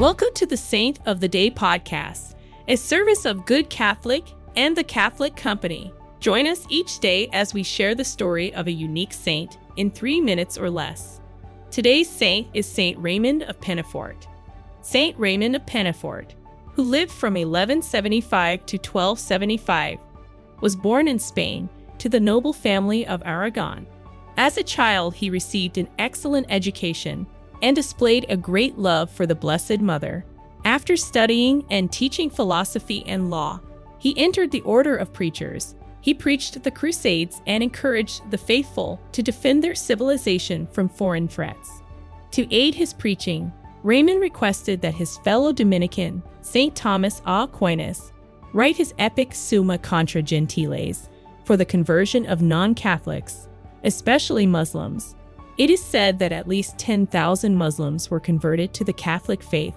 Welcome to the Saint of the Day podcast, a service of Good Catholic and the Catholic Company. Join us each day as we share the story of a unique saint in three minutes or less. Today's saint is Saint Raymond of Peñafort. Saint Raymond of Peñafort, who lived from 1175 to 1275, was born in Spain to the noble family of Aragon. As a child, he received an excellent education and displayed a great love for the Blessed Mother. After studying and teaching philosophy and law, he entered the Order of Preachers. He preached the Crusades and encouraged the faithful to defend their civilization from foreign threats. To aid his preaching, Raymond requested that his fellow Dominican, St. Thomas Aquinas, write his epic Summa Contra Gentiles for the conversion of non Catholics, especially Muslims. It is said that at least 10,000 Muslims were converted to the Catholic faith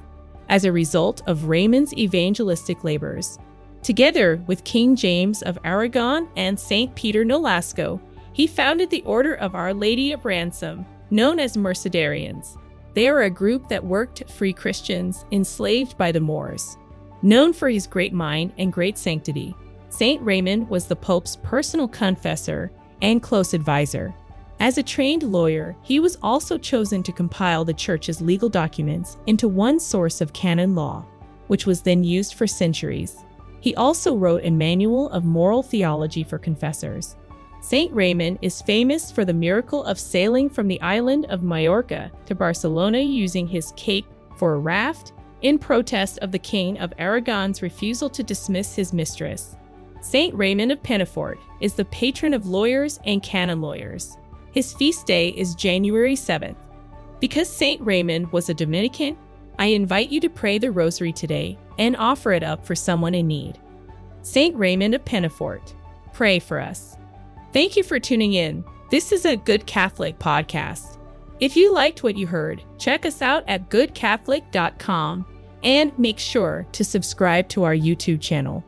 as a result of Raymond's evangelistic labors. Together with King James of Aragon and St. Peter Nolasco, he founded the Order of Our Lady of Ransom, known as Mercedarians. They are a group that worked free Christians enslaved by the Moors. Known for his great mind and great sanctity, St. Raymond was the Pope's personal confessor and close advisor. As a trained lawyer, he was also chosen to compile the Church's legal documents into one source of canon law, which was then used for centuries. He also wrote a manual of moral theology for confessors. St. Raymond is famous for the miracle of sailing from the island of Majorca to Barcelona using his cape for a raft in protest of the King of Aragon's refusal to dismiss his mistress. St. Raymond of Peñafort is the patron of lawyers and canon lawyers. His feast day is January 7th. Because St. Raymond was a Dominican, I invite you to pray the Rosary today and offer it up for someone in need. St. Raymond of Peñafort, pray for us. Thank you for tuning in. This is a Good Catholic podcast. If you liked what you heard, check us out at goodcatholic.com and make sure to subscribe to our YouTube channel.